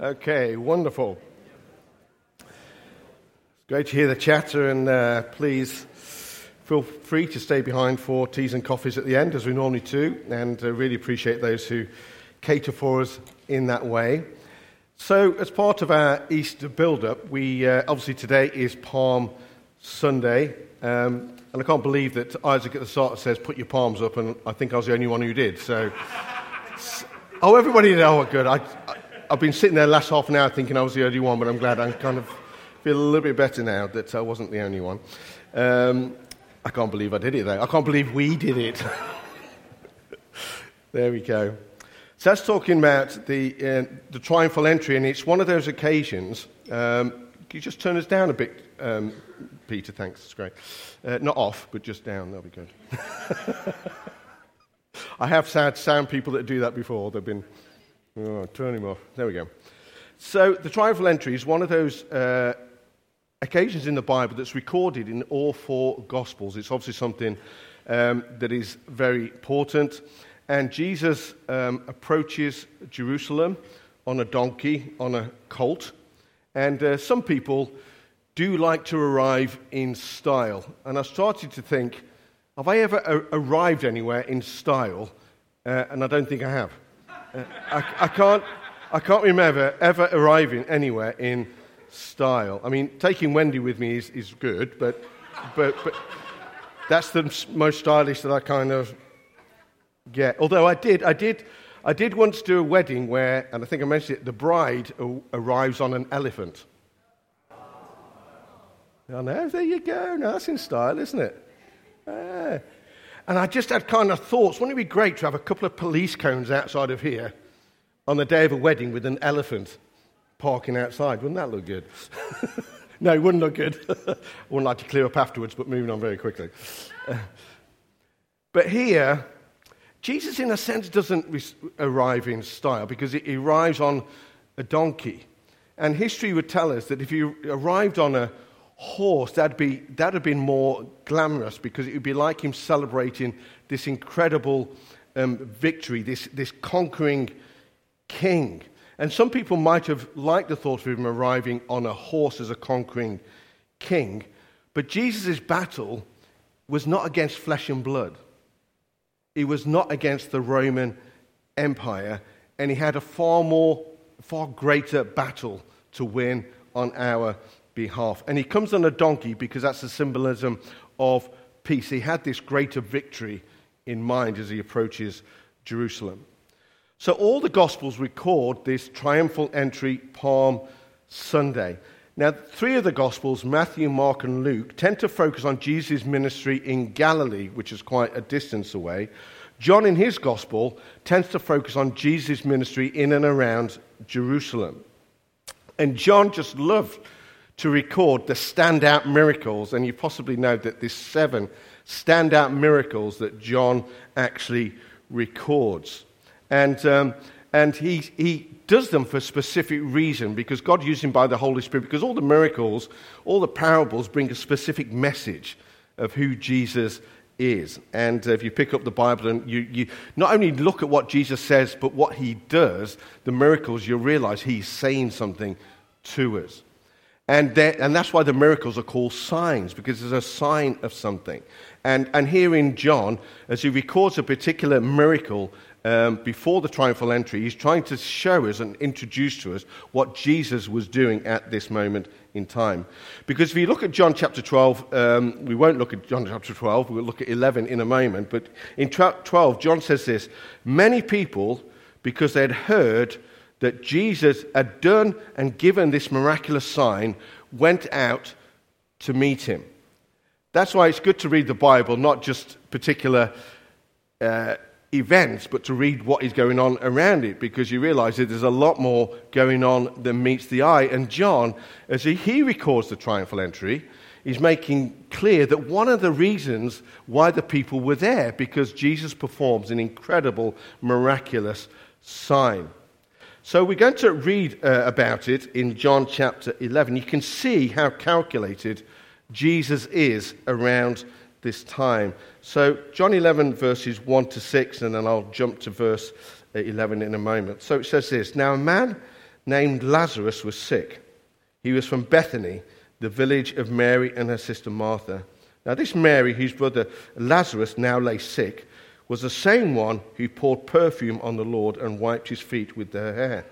Okay, wonderful. It's great to hear the chatter, and uh, please feel free to stay behind for teas and coffees at the end, as we normally do, and uh, really appreciate those who cater for us in that way. So, as part of our Easter build up, we uh, obviously today is Palm Sunday, um, and I can't believe that Isaac at the start says, Put your palms up, and I think I was the only one who did. So, oh, everybody did. Oh, good. I, I've been sitting there the last half an hour thinking I was the only one, but I'm glad I kind of feel a little bit better now that I wasn't the only one. Um, I can't believe I did it, though. I can't believe we did it. there we go. So that's talking about the, uh, the triumphal entry, and it's one of those occasions. Um, can you just turn us down a bit, um, Peter? Thanks, it's great. Uh, not off, but just down. That'll be good. I have had sound people that do that before. They've been Oh, turn him off. There we go. So, the triumphal entry is one of those uh, occasions in the Bible that's recorded in all four Gospels. It's obviously something um, that is very important. And Jesus um, approaches Jerusalem on a donkey, on a colt. And uh, some people do like to arrive in style. And I started to think, have I ever arrived anywhere in style? Uh, and I don't think I have. I, I, can't, I can't remember ever arriving anywhere in style. I mean, taking Wendy with me is, is good, but, but, but that's the most stylish that I kind of get. Although I did, I did, I did once do a wedding where, and I think I mentioned it, the bride arrives on an elephant. I know, there you go. Now that's in style, isn't it? And I just had kind of thoughts wouldn't it be great to have a couple of police cones outside of here on the day of a wedding with an elephant parking outside? Wouldn't that look good? no, it wouldn't look good. I wouldn't like to clear up afterwards, but moving on very quickly. but here, Jesus, in a sense, doesn't arrive in style because he arrives on a donkey. And history would tell us that if he arrived on a horse, that'd, be, that'd have been more glamorous because it would be like him celebrating this incredible um, victory, this, this conquering king. And some people might have liked the thought of him arriving on a horse as a conquering king, but Jesus' battle was not against flesh and blood. It was not against the Roman Empire, and he had a far more, far greater battle to win on our. And he comes on a donkey because that's a symbolism of peace. He had this greater victory in mind as he approaches Jerusalem. So all the Gospels record this triumphal entry Palm Sunday. Now, three of the Gospels, Matthew, Mark, and Luke, tend to focus on Jesus' ministry in Galilee, which is quite a distance away. John, in his Gospel, tends to focus on Jesus' ministry in and around Jerusalem. And John just loved to record the standout miracles, and you possibly know that there's seven standout miracles that John actually records. And, um, and he, he does them for a specific reason because God used him by the Holy Spirit, because all the miracles, all the parables bring a specific message of who Jesus is. And if you pick up the Bible and you, you not only look at what Jesus says, but what he does, the miracles, you'll realize he's saying something to us. And, and that's why the miracles are called signs, because there's a sign of something. And, and here in John, as he records a particular miracle um, before the triumphal entry, he's trying to show us and introduce to us what Jesus was doing at this moment in time. Because if you look at John chapter 12, um, we won't look at John chapter 12, we'll look at 11 in a moment. But in 12, John says this Many people, because they had heard that Jesus had done and given this miraculous sign went out to meet him. That's why it's good to read the Bible, not just particular uh, events, but to read what is going on around it, because you realize that there's a lot more going on than meets the eye. And John, as he, he records the triumphal entry, is making clear that one of the reasons why the people were there, because Jesus performs an incredible, miraculous sign. So we're going to read uh, about it in John chapter 11. You can see how calculated Jesus is around this time. So, John 11, verses 1 to 6, and then I'll jump to verse 11 in a moment. So it says this Now, a man named Lazarus was sick. He was from Bethany, the village of Mary and her sister Martha. Now, this Mary, whose brother Lazarus now lay sick, was the same one who poured perfume on the Lord and wiped his feet with their hair.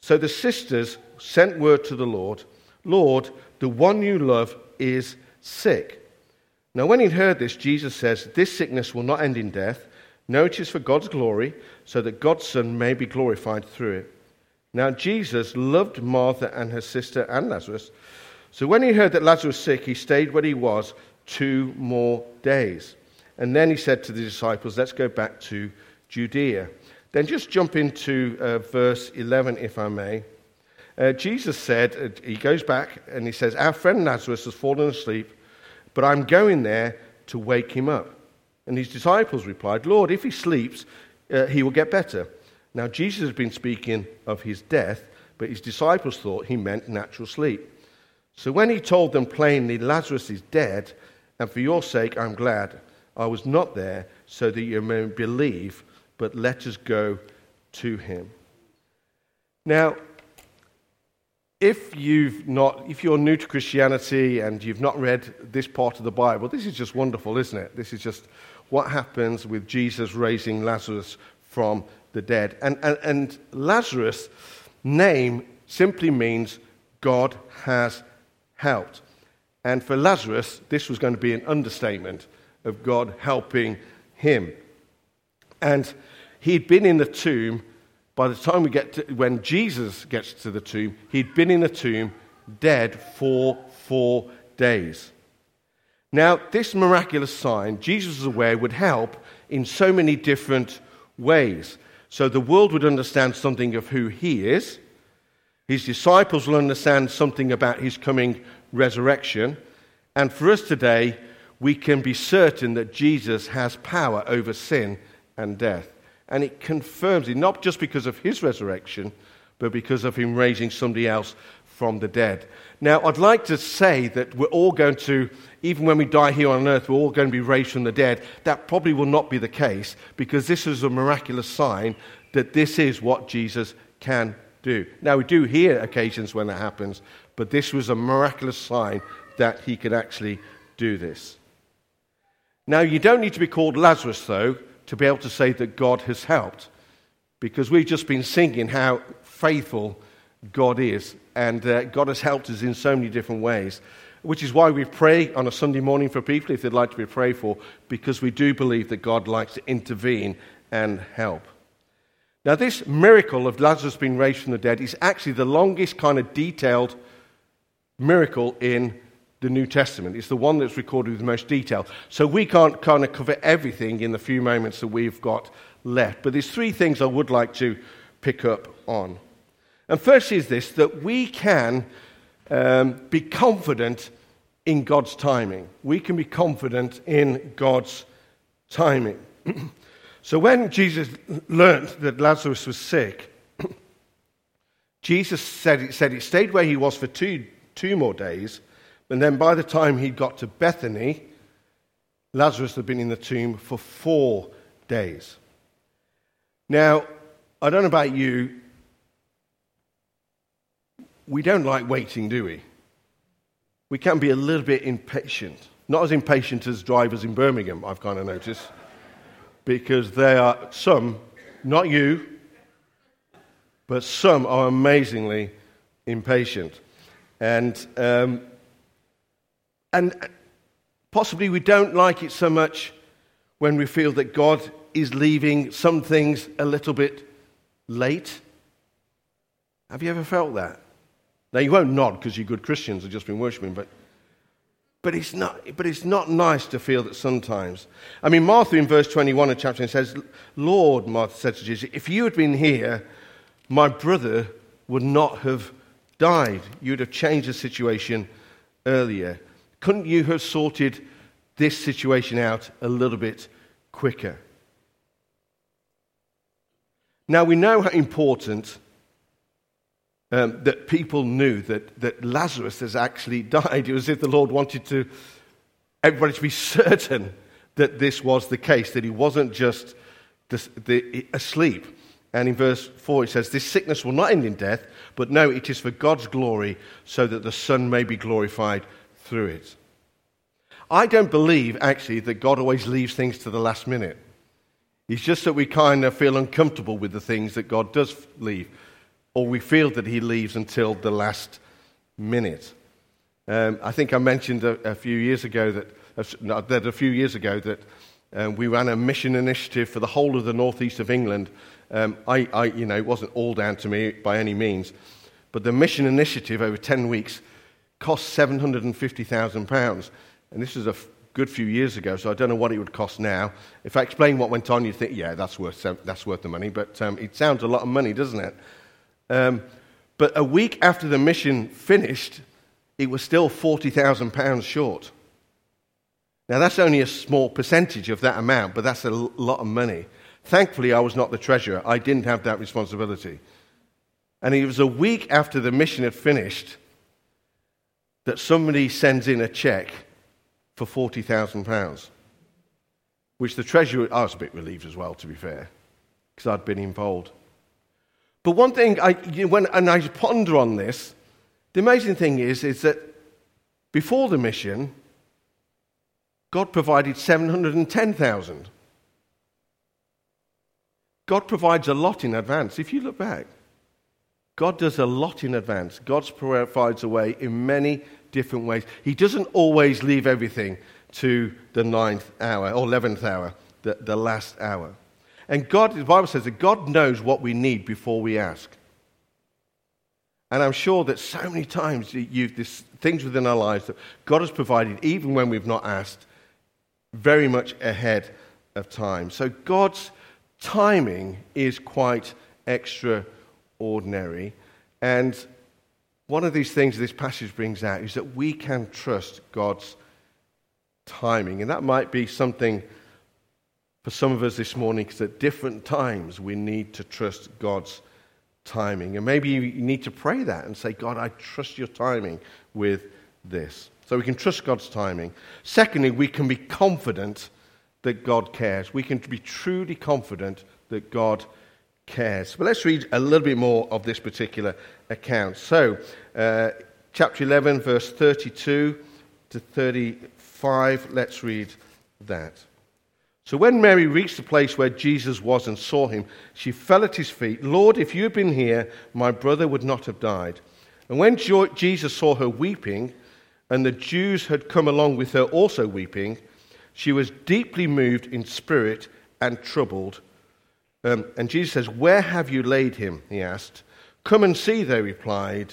So the sisters sent word to the Lord Lord, the one you love is sick. Now, when he'd heard this, Jesus says, This sickness will not end in death. No, it is for God's glory, so that God's Son may be glorified through it. Now, Jesus loved Martha and her sister and Lazarus. So when he heard that Lazarus was sick, he stayed where he was two more days. And then he said to the disciples, Let's go back to Judea. Then just jump into uh, verse 11, if I may. Uh, Jesus said, uh, He goes back and he says, Our friend Lazarus has fallen asleep, but I'm going there to wake him up. And his disciples replied, Lord, if he sleeps, uh, he will get better. Now, Jesus has been speaking of his death, but his disciples thought he meant natural sleep. So when he told them plainly, Lazarus is dead, and for your sake I'm glad I was not there, so that you may believe, but let us go to him. Now, if you've not if you're new to christianity and you've not read this part of the bible this is just wonderful isn't it? This is just what happens with jesus raising lazarus from the dead. And, and, and lazarus name simply means god has helped. And for lazarus this was going to be an understatement of god helping him and he'd been in the tomb by the time we get to when Jesus gets to the tomb, he'd been in the tomb dead for four days. Now, this miraculous sign, Jesus was aware, would help in so many different ways. So the world would understand something of who he is. His disciples will understand something about his coming resurrection. And for us today, we can be certain that Jesus has power over sin and death. And it confirms it, not just because of his resurrection, but because of him raising somebody else from the dead. Now, I'd like to say that we're all going to, even when we die here on earth, we're all going to be raised from the dead. That probably will not be the case because this is a miraculous sign that this is what Jesus can do. Now, we do hear occasions when that happens, but this was a miraculous sign that he could actually do this. Now, you don't need to be called Lazarus, though, to be able to say that God has helped. Because we've just been singing how faithful God is, and uh, God has helped us in so many different ways. Which is why we pray on a Sunday morning for people if they'd like to be prayed for, because we do believe that God likes to intervene and help. Now, this miracle of Lazarus being raised from the dead is actually the longest kind of detailed miracle in the New Testament. It's the one that's recorded with the most detail. So we can't kind of cover everything in the few moments that we've got left. But there's three things I would like to pick up on. And first is this that we can um, be confident in God's timing. We can be confident in God's timing. so when Jesus learned that Lazarus was sick, Jesus said, said he stayed where he was for two, two more days and then by the time he got to Bethany, Lazarus had been in the tomb for four days. Now, I don't know about you, we don't like waiting, do we? We can be a little bit impatient. Not as impatient as drivers in Birmingham, I've kind of noticed, because there are some, not you, but some are amazingly impatient. And um, and possibly we don't like it so much when we feel that God is leaving some things a little bit late. Have you ever felt that? Now, you won't nod because you're good Christians have just been worshiping, but, but, it's not, but it's not nice to feel that sometimes. I mean, Martha in verse 21 of chapter 10 says, Lord, Martha said to Jesus, if you had been here, my brother would not have died. You'd have changed the situation earlier. Couldn't you have sorted this situation out a little bit quicker? Now, we know how important um, that people knew that, that Lazarus has actually died. It was as if the Lord wanted to, everybody to be certain that this was the case, that he wasn't just the, asleep And in verse 4, it says, This sickness will not end in death, but no, it is for God's glory, so that the Son may be glorified through it. I don't believe, actually, that God always leaves things to the last minute. It's just that we kind of feel uncomfortable with the things that God does leave, or we feel that He leaves until the last minute. Um, I think I mentioned a, a few years ago that, uh, that a few years ago that um, we ran a mission initiative for the whole of the northeast of England. Um, I, I, you know, it wasn't all down to me by any means, but the mission initiative over 10 weeks cost £750,000. And this was a f- good few years ago, so I don't know what it would cost now. If I explain what went on, you'd think, yeah, that's worth, that's worth the money. But um, it sounds a lot of money, doesn't it? Um, but a week after the mission finished, it was still £40,000 short. Now, that's only a small percentage of that amount, but that's a lot of money. Thankfully, I was not the treasurer. I didn't have that responsibility. And it was a week after the mission had finished that somebody sends in a check for £40,000, which the treasurer, I was a bit relieved as well, to be fair, because I'd been involved. But one thing, I, when, and I ponder on this, the amazing thing is, is that before the mission, God provided 710,000. God provides a lot in advance. If you look back, God does a lot in advance. God provides a way in many different ways. He doesn't always leave everything to the ninth hour or eleventh hour, the, the last hour. And God, the Bible says that God knows what we need before we ask. And I'm sure that so many times you, this, things within our lives that God has provided, even when we've not asked, very much ahead of time. So God's timing is quite extraordinary. And one of these things this passage brings out is that we can trust God's timing. And that might be something for some of us this morning because at different times we need to trust God's timing. And maybe you need to pray that and say, God, I trust your timing with this. So we can trust God's timing. Secondly, we can be confident that God cares. We can be truly confident that God cares. But let's read a little bit more of this particular account. So, uh, chapter 11, verse 32 to 35, let's read that. So when Mary reached the place where Jesus was and saw him, she fell at his feet. Lord, if you had been here, my brother would not have died. And when Jesus saw her weeping, and the Jews had come along with her also weeping, she was deeply moved in spirit and troubled. Um, and Jesus says, Where have you laid him? He asked. Come and see, they replied.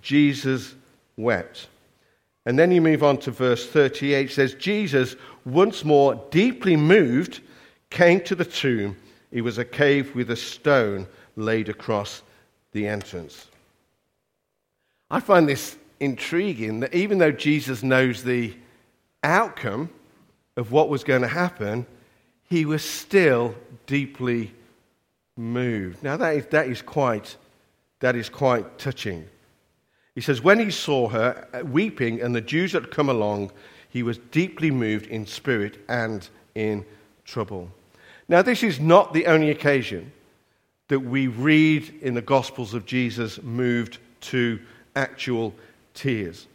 Jesus wept. And then you move on to verse 38 says, Jesus, once more deeply moved, came to the tomb. It was a cave with a stone laid across the entrance. I find this intriguing that even though Jesus knows the outcome of what was going to happen, he was still deeply moved. Now, that is, that is, quite, that is quite touching. He says, When he saw her uh, weeping and the Jews had come along, he was deeply moved in spirit and in trouble. Now, this is not the only occasion that we read in the Gospels of Jesus moved to actual tears.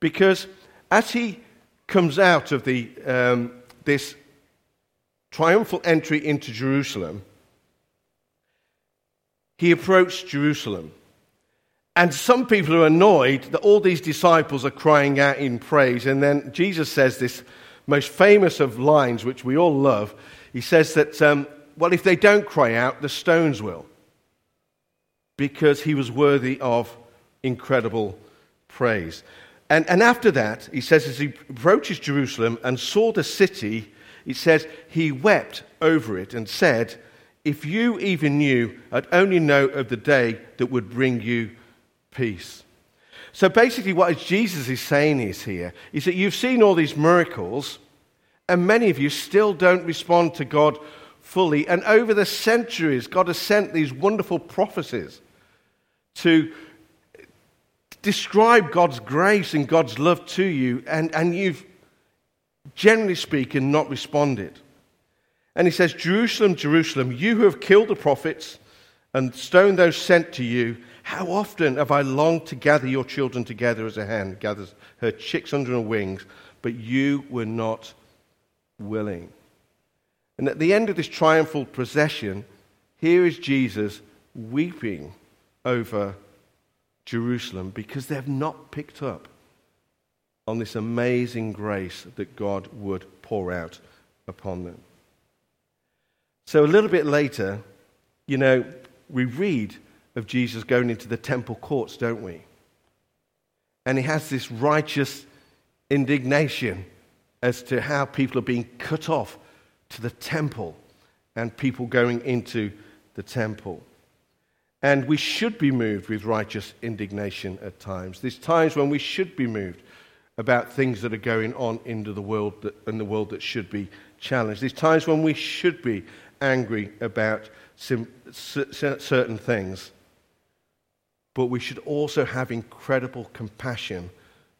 Because as he comes out of the, um, this triumphal entry into Jerusalem, he approached Jerusalem. And some people are annoyed that all these disciples are crying out in praise. And then Jesus says this most famous of lines, which we all love. He says that, um, well, if they don't cry out, the stones will. Because he was worthy of incredible praise. And, and after that, he says, as he approaches Jerusalem and saw the city, he says, he wept over it and said, If you even knew, I'd only know of the day that would bring you peace. So basically, what Jesus is saying is here is that you've seen all these miracles, and many of you still don't respond to God fully. And over the centuries, God has sent these wonderful prophecies to describe God's grace and God's love to you, and, and you've, generally speaking, not responded. And he says, Jerusalem, Jerusalem, you who have killed the prophets and stoned those sent to you, how often have I longed to gather your children together as a hen gathers her chicks under her wings, but you were not willing. And at the end of this triumphal procession, here is Jesus weeping over Jerusalem because they've not picked up on this amazing grace that God would pour out upon them. So a little bit later, you know, we read of Jesus going into the temple courts, don't we? And he has this righteous indignation as to how people are being cut off to the temple and people going into the temple. And we should be moved with righteous indignation at times. There's times when we should be moved about things that are going on into the world that, in the world that should be challenged. There's times when we should be angry about sim, certain things. But we should also have incredible compassion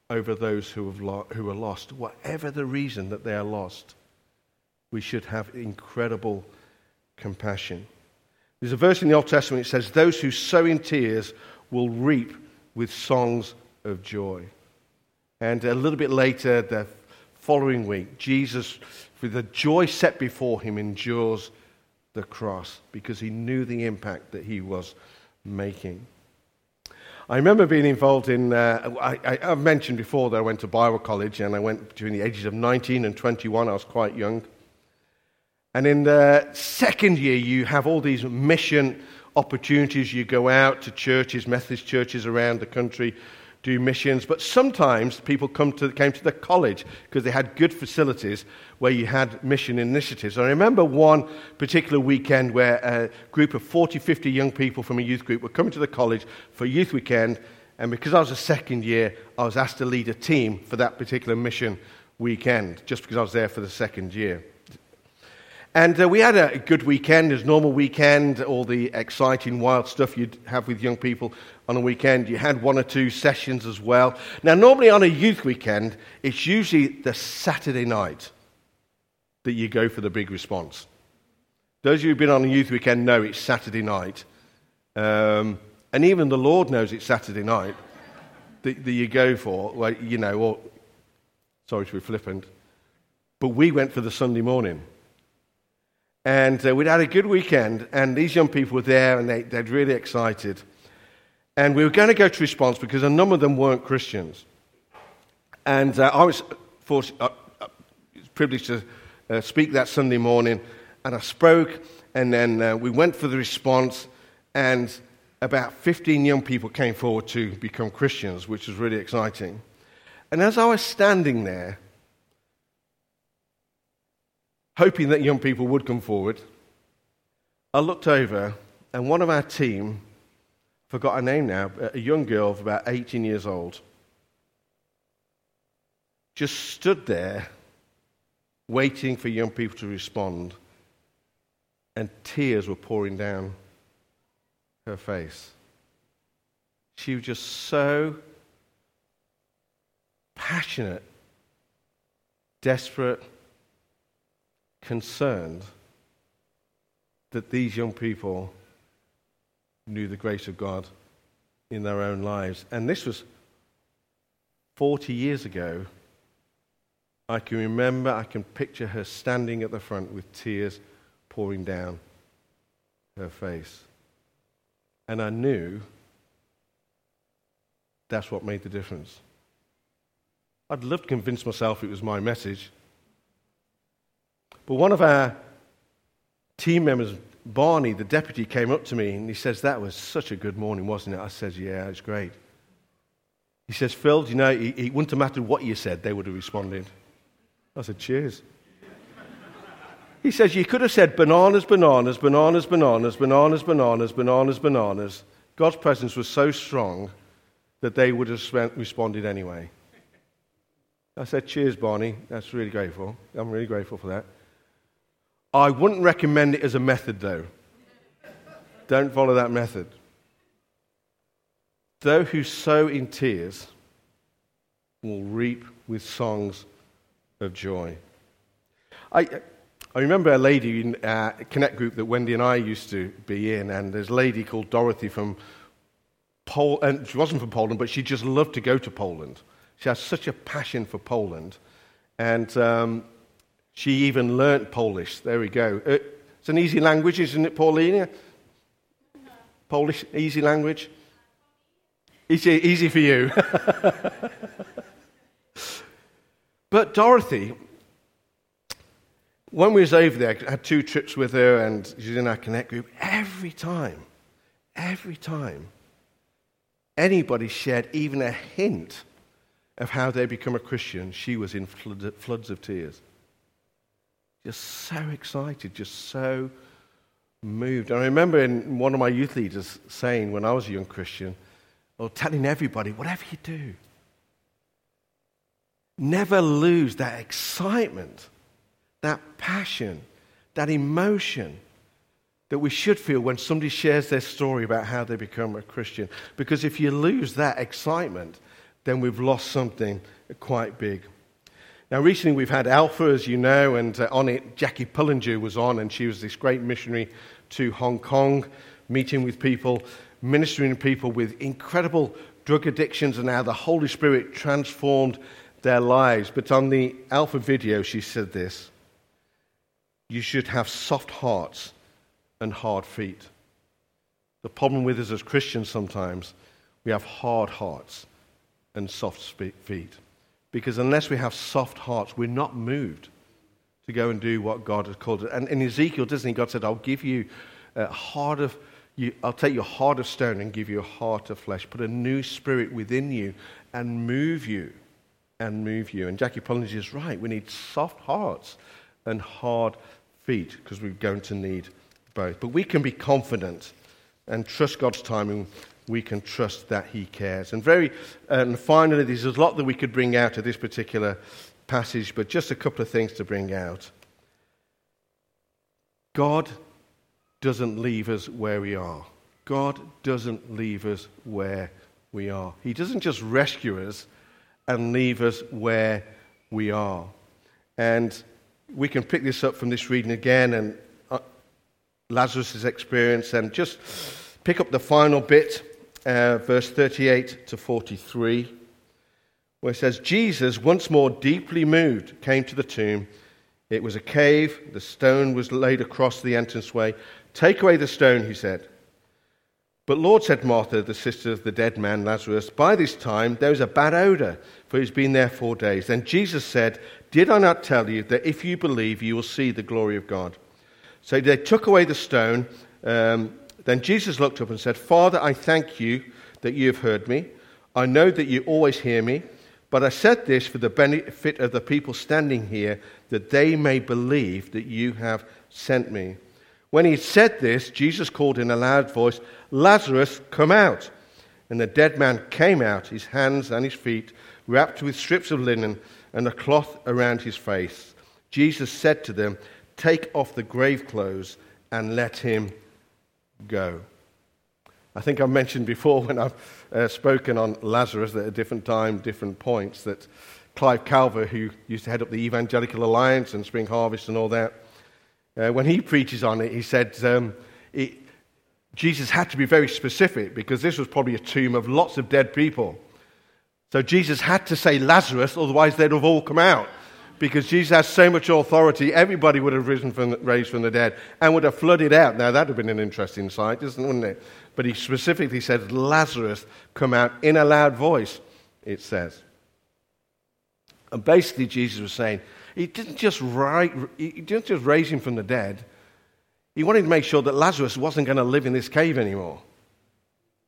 over those who, have lo- who are lost. Whatever the reason that they are lost, we should have incredible compassion. There's a verse in the Old Testament that says, Those who sow in tears will reap with songs of joy. And a little bit later, the following week, Jesus, with the joy set before him, endures the cross because he knew the impact that he was making. I remember being involved in, uh, I, have mentioned before that I went to Bible college and I went between the ages of 19 and 21. I was quite young. And in the second year, you have all these mission opportunities. You go out to churches, Methodist churches around the country, do missions. But sometimes people come to, came to the college because they had good facilities where you had mission initiatives. I remember one particular weekend where a group of 40, 50 young people from a youth group were coming to the college for youth weekend. And because I was a second year, I was asked to lead a team for that particular mission weekend, just because I was there for the second year. And uh, we had a good weekend, as normal weekend, all the exciting, wild stuff you'd have with young people on a weekend. You had one or two sessions as well. Now, normally on a youth weekend, it's usually the Saturday night that you go for the big response. Those of you who've been on a youth weekend know it's Saturday night. Um, and even the Lord knows it's Saturday night that, that you go for, well, you know, or, sorry to be flippant, but we went for the Sunday morning. And uh, we'd had a good weekend, and these young people were there, and they, they're really excited. And we were going to go to response because a number of them weren't Christians. And uh, I was uh, uh, privileged to uh, speak that Sunday morning, and I spoke, and then uh, we went for the response, and about 15 young people came forward to become Christians, which was really exciting. And as I was standing there, hoping that young people would come forward, I looked over and one of our team, forgot her name now, a young girl of about 18 years old, just stood there waiting for young people to respond, and tears were pouring down her face. She was just so passionate, desperate, concerned that these young people knew the grace of God in their own lives. And this was 40 years ago. I can remember, I can picture her standing at the front with tears pouring down her face. And I knew that's what made the difference. I'd love to convince myself it was my message. But one of our team members, Barney, the deputy, came up to me and he says, That was such a good morning, wasn't it? I said, Yeah, it's great. He says, Phil, you know, it, it wouldn't have mattered what you said, they would have responded. I said, Cheers. He says, You could have said bananas, bananas, bananas, bananas, bananas, bananas, bananas, bananas. God's presence was so strong that they would have responded anyway. I said, Cheers, Barney. That's really grateful. I'm really grateful for that. I wouldn't recommend it as a method, though. Don't follow that method. Those who sow in tears will reap with songs of joy. I, I remember a lady in uh, a Connect group that Wendy and I used to be in, and there's a lady called Dorothy from Poland. She wasn't from Poland, but she just loved to go to Poland. She has such a passion for Poland. And um, she even learnt Polish. There we go. Uh, it's an easy language, isn't it, Paulina? Polish, easy language? Easy, easy for you. but Dorothy, when we was over there, I had two trips with her and she's in our Connect group. Every time, every time, anybody shared even a hint of how they become a Christian, she was in floods of tears. Just so excited, just so moved. I remember in one of my youth leaders saying when I was a young Christian, or telling everybody, whatever you do, never lose that excitement, that passion, that emotion that we should feel when somebody shares their story about how they become a Christian. Because if you lose that excitement, then we've lost something quite big. Now, recently we've had Alpha, as you know, and uh, on it, Jackie Pullinger was on, and she was this great missionary to Hong Kong, meeting with people, ministering to people with incredible drug addictions, and how the Holy Spirit transformed their lives. But on the Alpha video, she said this You should have soft hearts and hard feet. The problem with us as Christians sometimes, we have hard hearts and soft feet. Because unless we have soft hearts, we're not moved to go and do what God has called it. And in Ezekiel, doesn't he? God said, I'll give you a heart of, you, I'll take your heart of stone and give you a heart of flesh, put a new spirit within you and move you and move you. And Jackie Pullinger is right. We need soft hearts and hard feet because we're going to need both. But we can be confident and trust God's timing we can trust that He cares. And very, and finally, there's a lot that we could bring out of this particular passage, but just a couple of things to bring out. God doesn't leave us where we are. God doesn't leave us where we are. He doesn't just rescue us and leave us where we are. And we can pick this up from this reading again and uh, Lazarus' experience and just pick up the final bit uh, verse 38 to 43, where it says, Jesus, once more deeply moved, came to the tomb. It was a cave. The stone was laid across the entranceway. Take away the stone, he said. But Lord, said Martha, the sister of the dead man Lazarus, by this time there is a bad odor, for he's been there four days. Then Jesus said, Did I not tell you that if you believe, you will see the glory of God? So they took away the stone. Um, then Jesus looked up and said, Father, I thank you that you have heard me. I know that you always hear me, but I said this for the benefit of the people standing here, that they may believe that you have sent me. When he said this, Jesus called in a loud voice, Lazarus, come out. And the dead man came out, his hands and his feet wrapped with strips of linen and a cloth around his face. Jesus said to them, Take off the grave clothes and let him go. I think I've mentioned before when I've uh, spoken on Lazarus at a different time, different points, that Clive Calver, who used to head up the Evangelical Alliance and Spring Harvest and all that, uh, when he preaches on it, he said um, it, Jesus had to be very specific because this was probably a tomb of lots of dead people. So Jesus had to say Lazarus, otherwise they'd have all come out because Jesus has so much authority, everybody would have risen from raised from the dead and would have flooded out. Now, that would have been an interesting sight, isn't, wouldn't it? But he specifically said, Lazarus come out in a loud voice, it says. And basically, Jesus was saying, he didn't just, ri- he didn't just raise him from the dead. He wanted to make sure that Lazarus wasn't going to live in this cave anymore.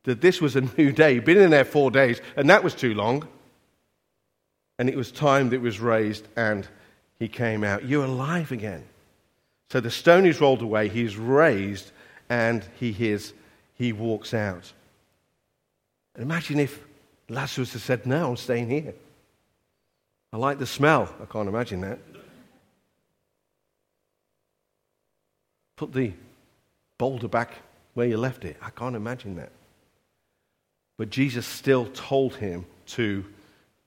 That this was a new day. He'd been in there four days, and that was too long and it was time that it was raised and he came out. You're alive again. So the stone is rolled away, he's raised, and he hears, he walks out. And imagine if Lazarus had said, No, I'm staying here. I like the smell. I can't imagine that. Put the boulder back where you left it. I can't imagine that. But Jesus still told him to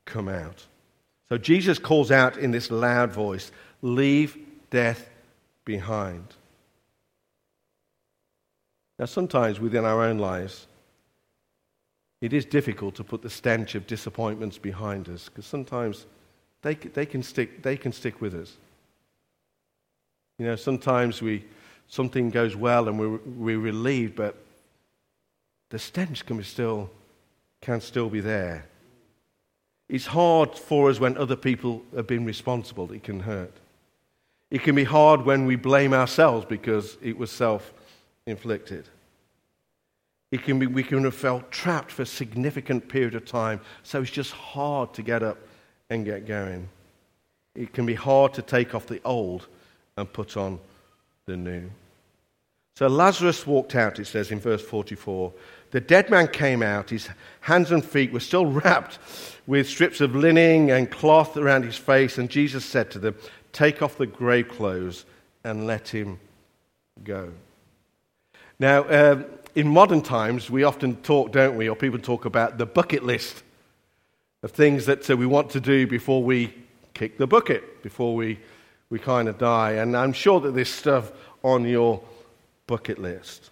come out. So Jesus calls out in this loud voice, Leave death behind. Now, sometimes within our own lives, it is difficult to put the stench of disappointments behind us because sometimes they, they, can stick, they can stick with us. You know, sometimes we, something goes well and we're, we're relieved, but the stench can be still, can still be there. It's hard for us when other people have been responsible. It can hurt. It can be hard when we blame ourselves because it was self inflicted. It can be, we can have felt trapped for a significant period of time, so it's just hard to get up and get going. It can be hard to take off the old and put on the new. So Lazarus walked out, it says in verse 44. The dead man came out. His hands and feet were still wrapped with strips of linen and cloth around his face. And Jesus said to them, Take off the grave clothes and let him go. Now, um, in modern times, we often talk, don't we, or people talk about the bucket list of things that uh, we want to do before we kick the bucket, before we, we kind of die. And I'm sure that there's stuff on your bucket list.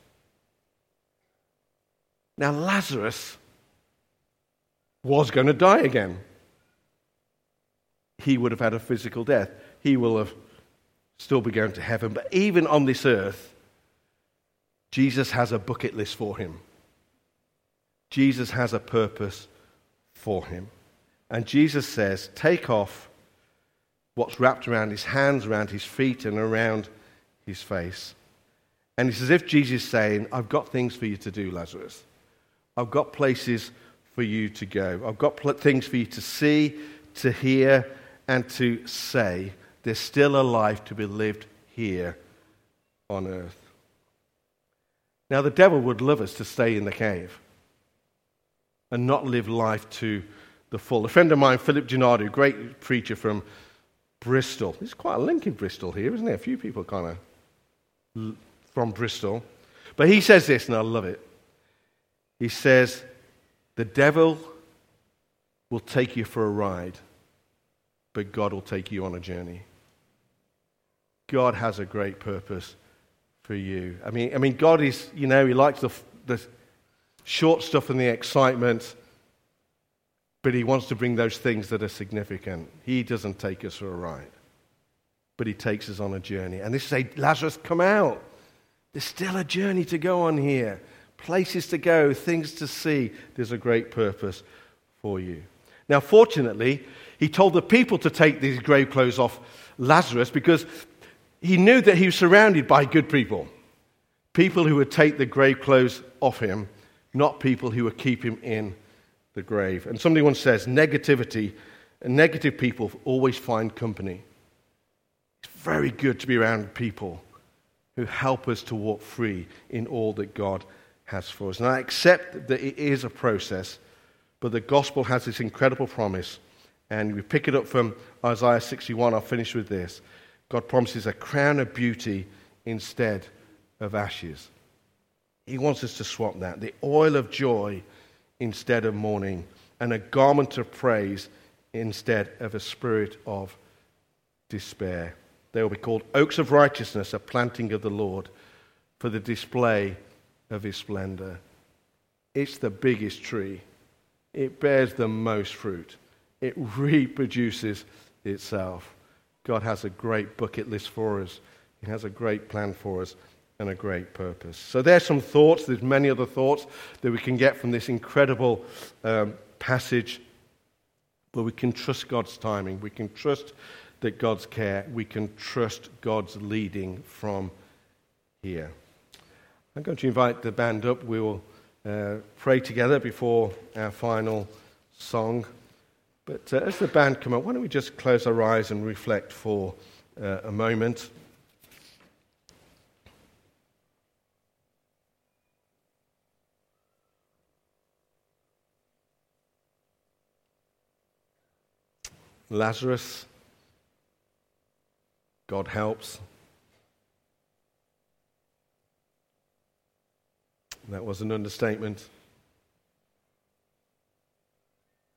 Now, Lazarus was going to die again. He would have had a physical death. He will have still be going to heaven. But even on this earth, Jesus has a bucket list for him. Jesus has a purpose for him. And Jesus says, Take off what's wrapped around his hands, around his feet, and around his face. And it's as if Jesus is saying, I've got things for you to do, Lazarus. I've got places for you to go. I've got pl- things for you to see, to hear, and to say. There's still a life to be lived here on earth. Now, the devil would love us to stay in the cave and not live life to the full. A friend of mine, Philip Gennaro, great preacher from Bristol. There's quite a link in Bristol here, isn't there? A few people kind of from Bristol. But he says this, and I love it. He says, The devil will take you for a ride, but God will take you on a journey. God has a great purpose for you. I mean, I mean God is, you know, He likes the, the short stuff and the excitement, but He wants to bring those things that are significant. He doesn't take us for a ride, but He takes us on a journey. And this is a Lazarus, come out. There's still a journey to go on here, places to go, things to see. There's a great purpose for you. Now, fortunately, he told the people to take these grave clothes off Lazarus because he knew that he was surrounded by good people. People who would take the grave clothes off him, not people who would keep him in the grave. And somebody once says negativity, negative people always find company. It's very good to be around people who help us to walk free in all that God has for us. And I accept that it is a process, but the gospel has this incredible promise. And we pick it up from Isaiah 61. I'll finish with this. God promises a crown of beauty instead of ashes. He wants us to swap that the oil of joy instead of mourning, and a garment of praise instead of a spirit of despair. They will be called oaks of righteousness, a planting of the Lord, for the display of his splendor. It's the biggest tree, it bears the most fruit, it reproduces itself. God has a great bucket list for us, He has a great plan for us. And a great purpose. So, there's some thoughts. There's many other thoughts that we can get from this incredible um, passage. But we can trust God's timing. We can trust that God's care, we can trust God's leading from here. I'm going to invite the band up. We will uh, pray together before our final song. But uh, as the band come up, why don't we just close our eyes and reflect for uh, a moment? Lazarus God helps. That was an understatement.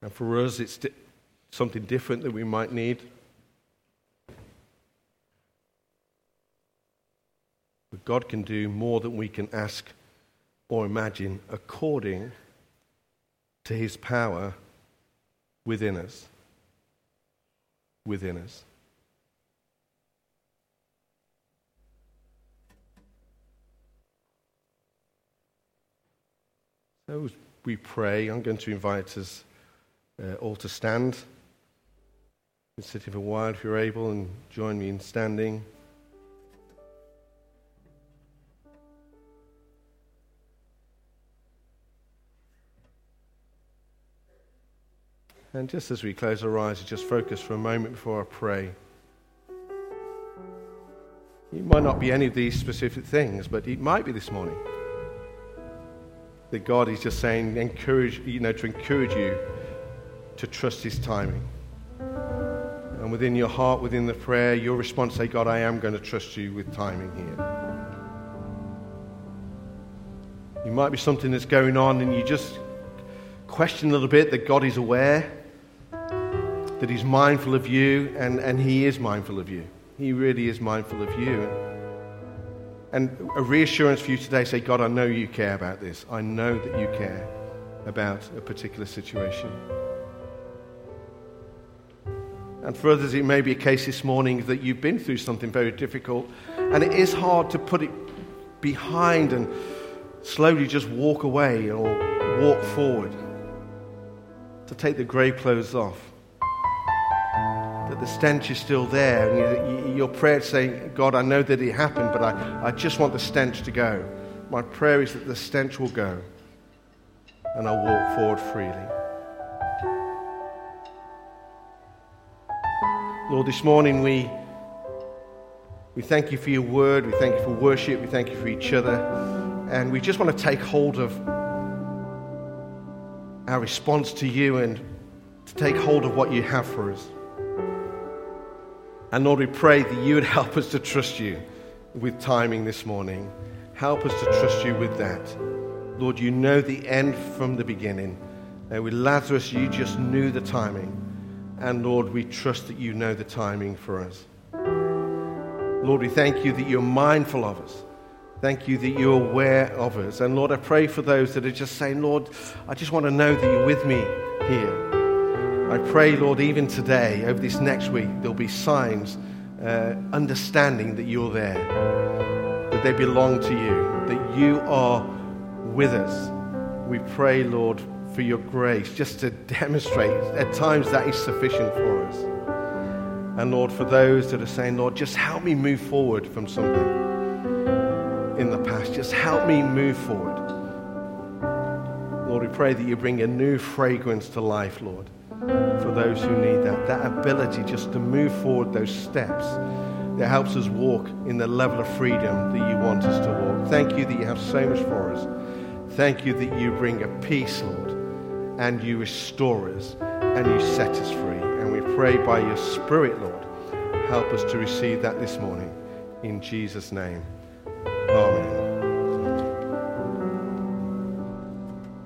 And for us, it's di- something different that we might need. But God can do more than we can ask or imagine according to his power within us. Within us. As we pray, I'm going to invite us uh, all to stand. Sit for a while if you're able and join me in standing. And just as we close our eyes, just focus for a moment before I pray. It might not be any of these specific things, but it might be this morning that God is just saying, encourage, you know, to encourage you to trust His timing. And within your heart, within the prayer, your response say, God, I am going to trust you with timing here. You might be something that's going on and you just question a little bit that God is aware, that He's mindful of you, and, and He is mindful of you. He really is mindful of you. And a reassurance for you today say, God, I know you care about this. I know that you care about a particular situation. And for others, it may be a case this morning that you've been through something very difficult, and it is hard to put it behind and slowly just walk away or walk forward, to take the grey clothes off that the stench is still there. And your prayer saying, God, I know that it happened, but I, I just want the stench to go. My prayer is that the stench will go and I'll walk forward freely. Lord, this morning we, we thank you for your word. We thank you for worship. We thank you for each other. And we just want to take hold of our response to you and to take hold of what you have for us. And Lord, we pray that you would help us to trust you with timing this morning. Help us to trust you with that. Lord, you know the end from the beginning. And with Lazarus, you just knew the timing. And Lord, we trust that you know the timing for us. Lord, we thank you that you're mindful of us. Thank you that you're aware of us. And Lord, I pray for those that are just saying, Lord, I just want to know that you're with me here. I pray, Lord, even today, over this next week, there'll be signs, uh, understanding that you're there, that they belong to you, that you are with us. We pray, Lord, for your grace, just to demonstrate at times that is sufficient for us. And Lord, for those that are saying, Lord, just help me move forward from something in the past, just help me move forward. Lord, we pray that you bring a new fragrance to life, Lord for those who need that. That ability just to move forward those steps that helps us walk in the level of freedom that you want us to walk. Thank you that you have so much for us. Thank you that you bring a peace, Lord, and you restore us and you set us free. And we pray by your Spirit, Lord, help us to receive that this morning. In Jesus' name.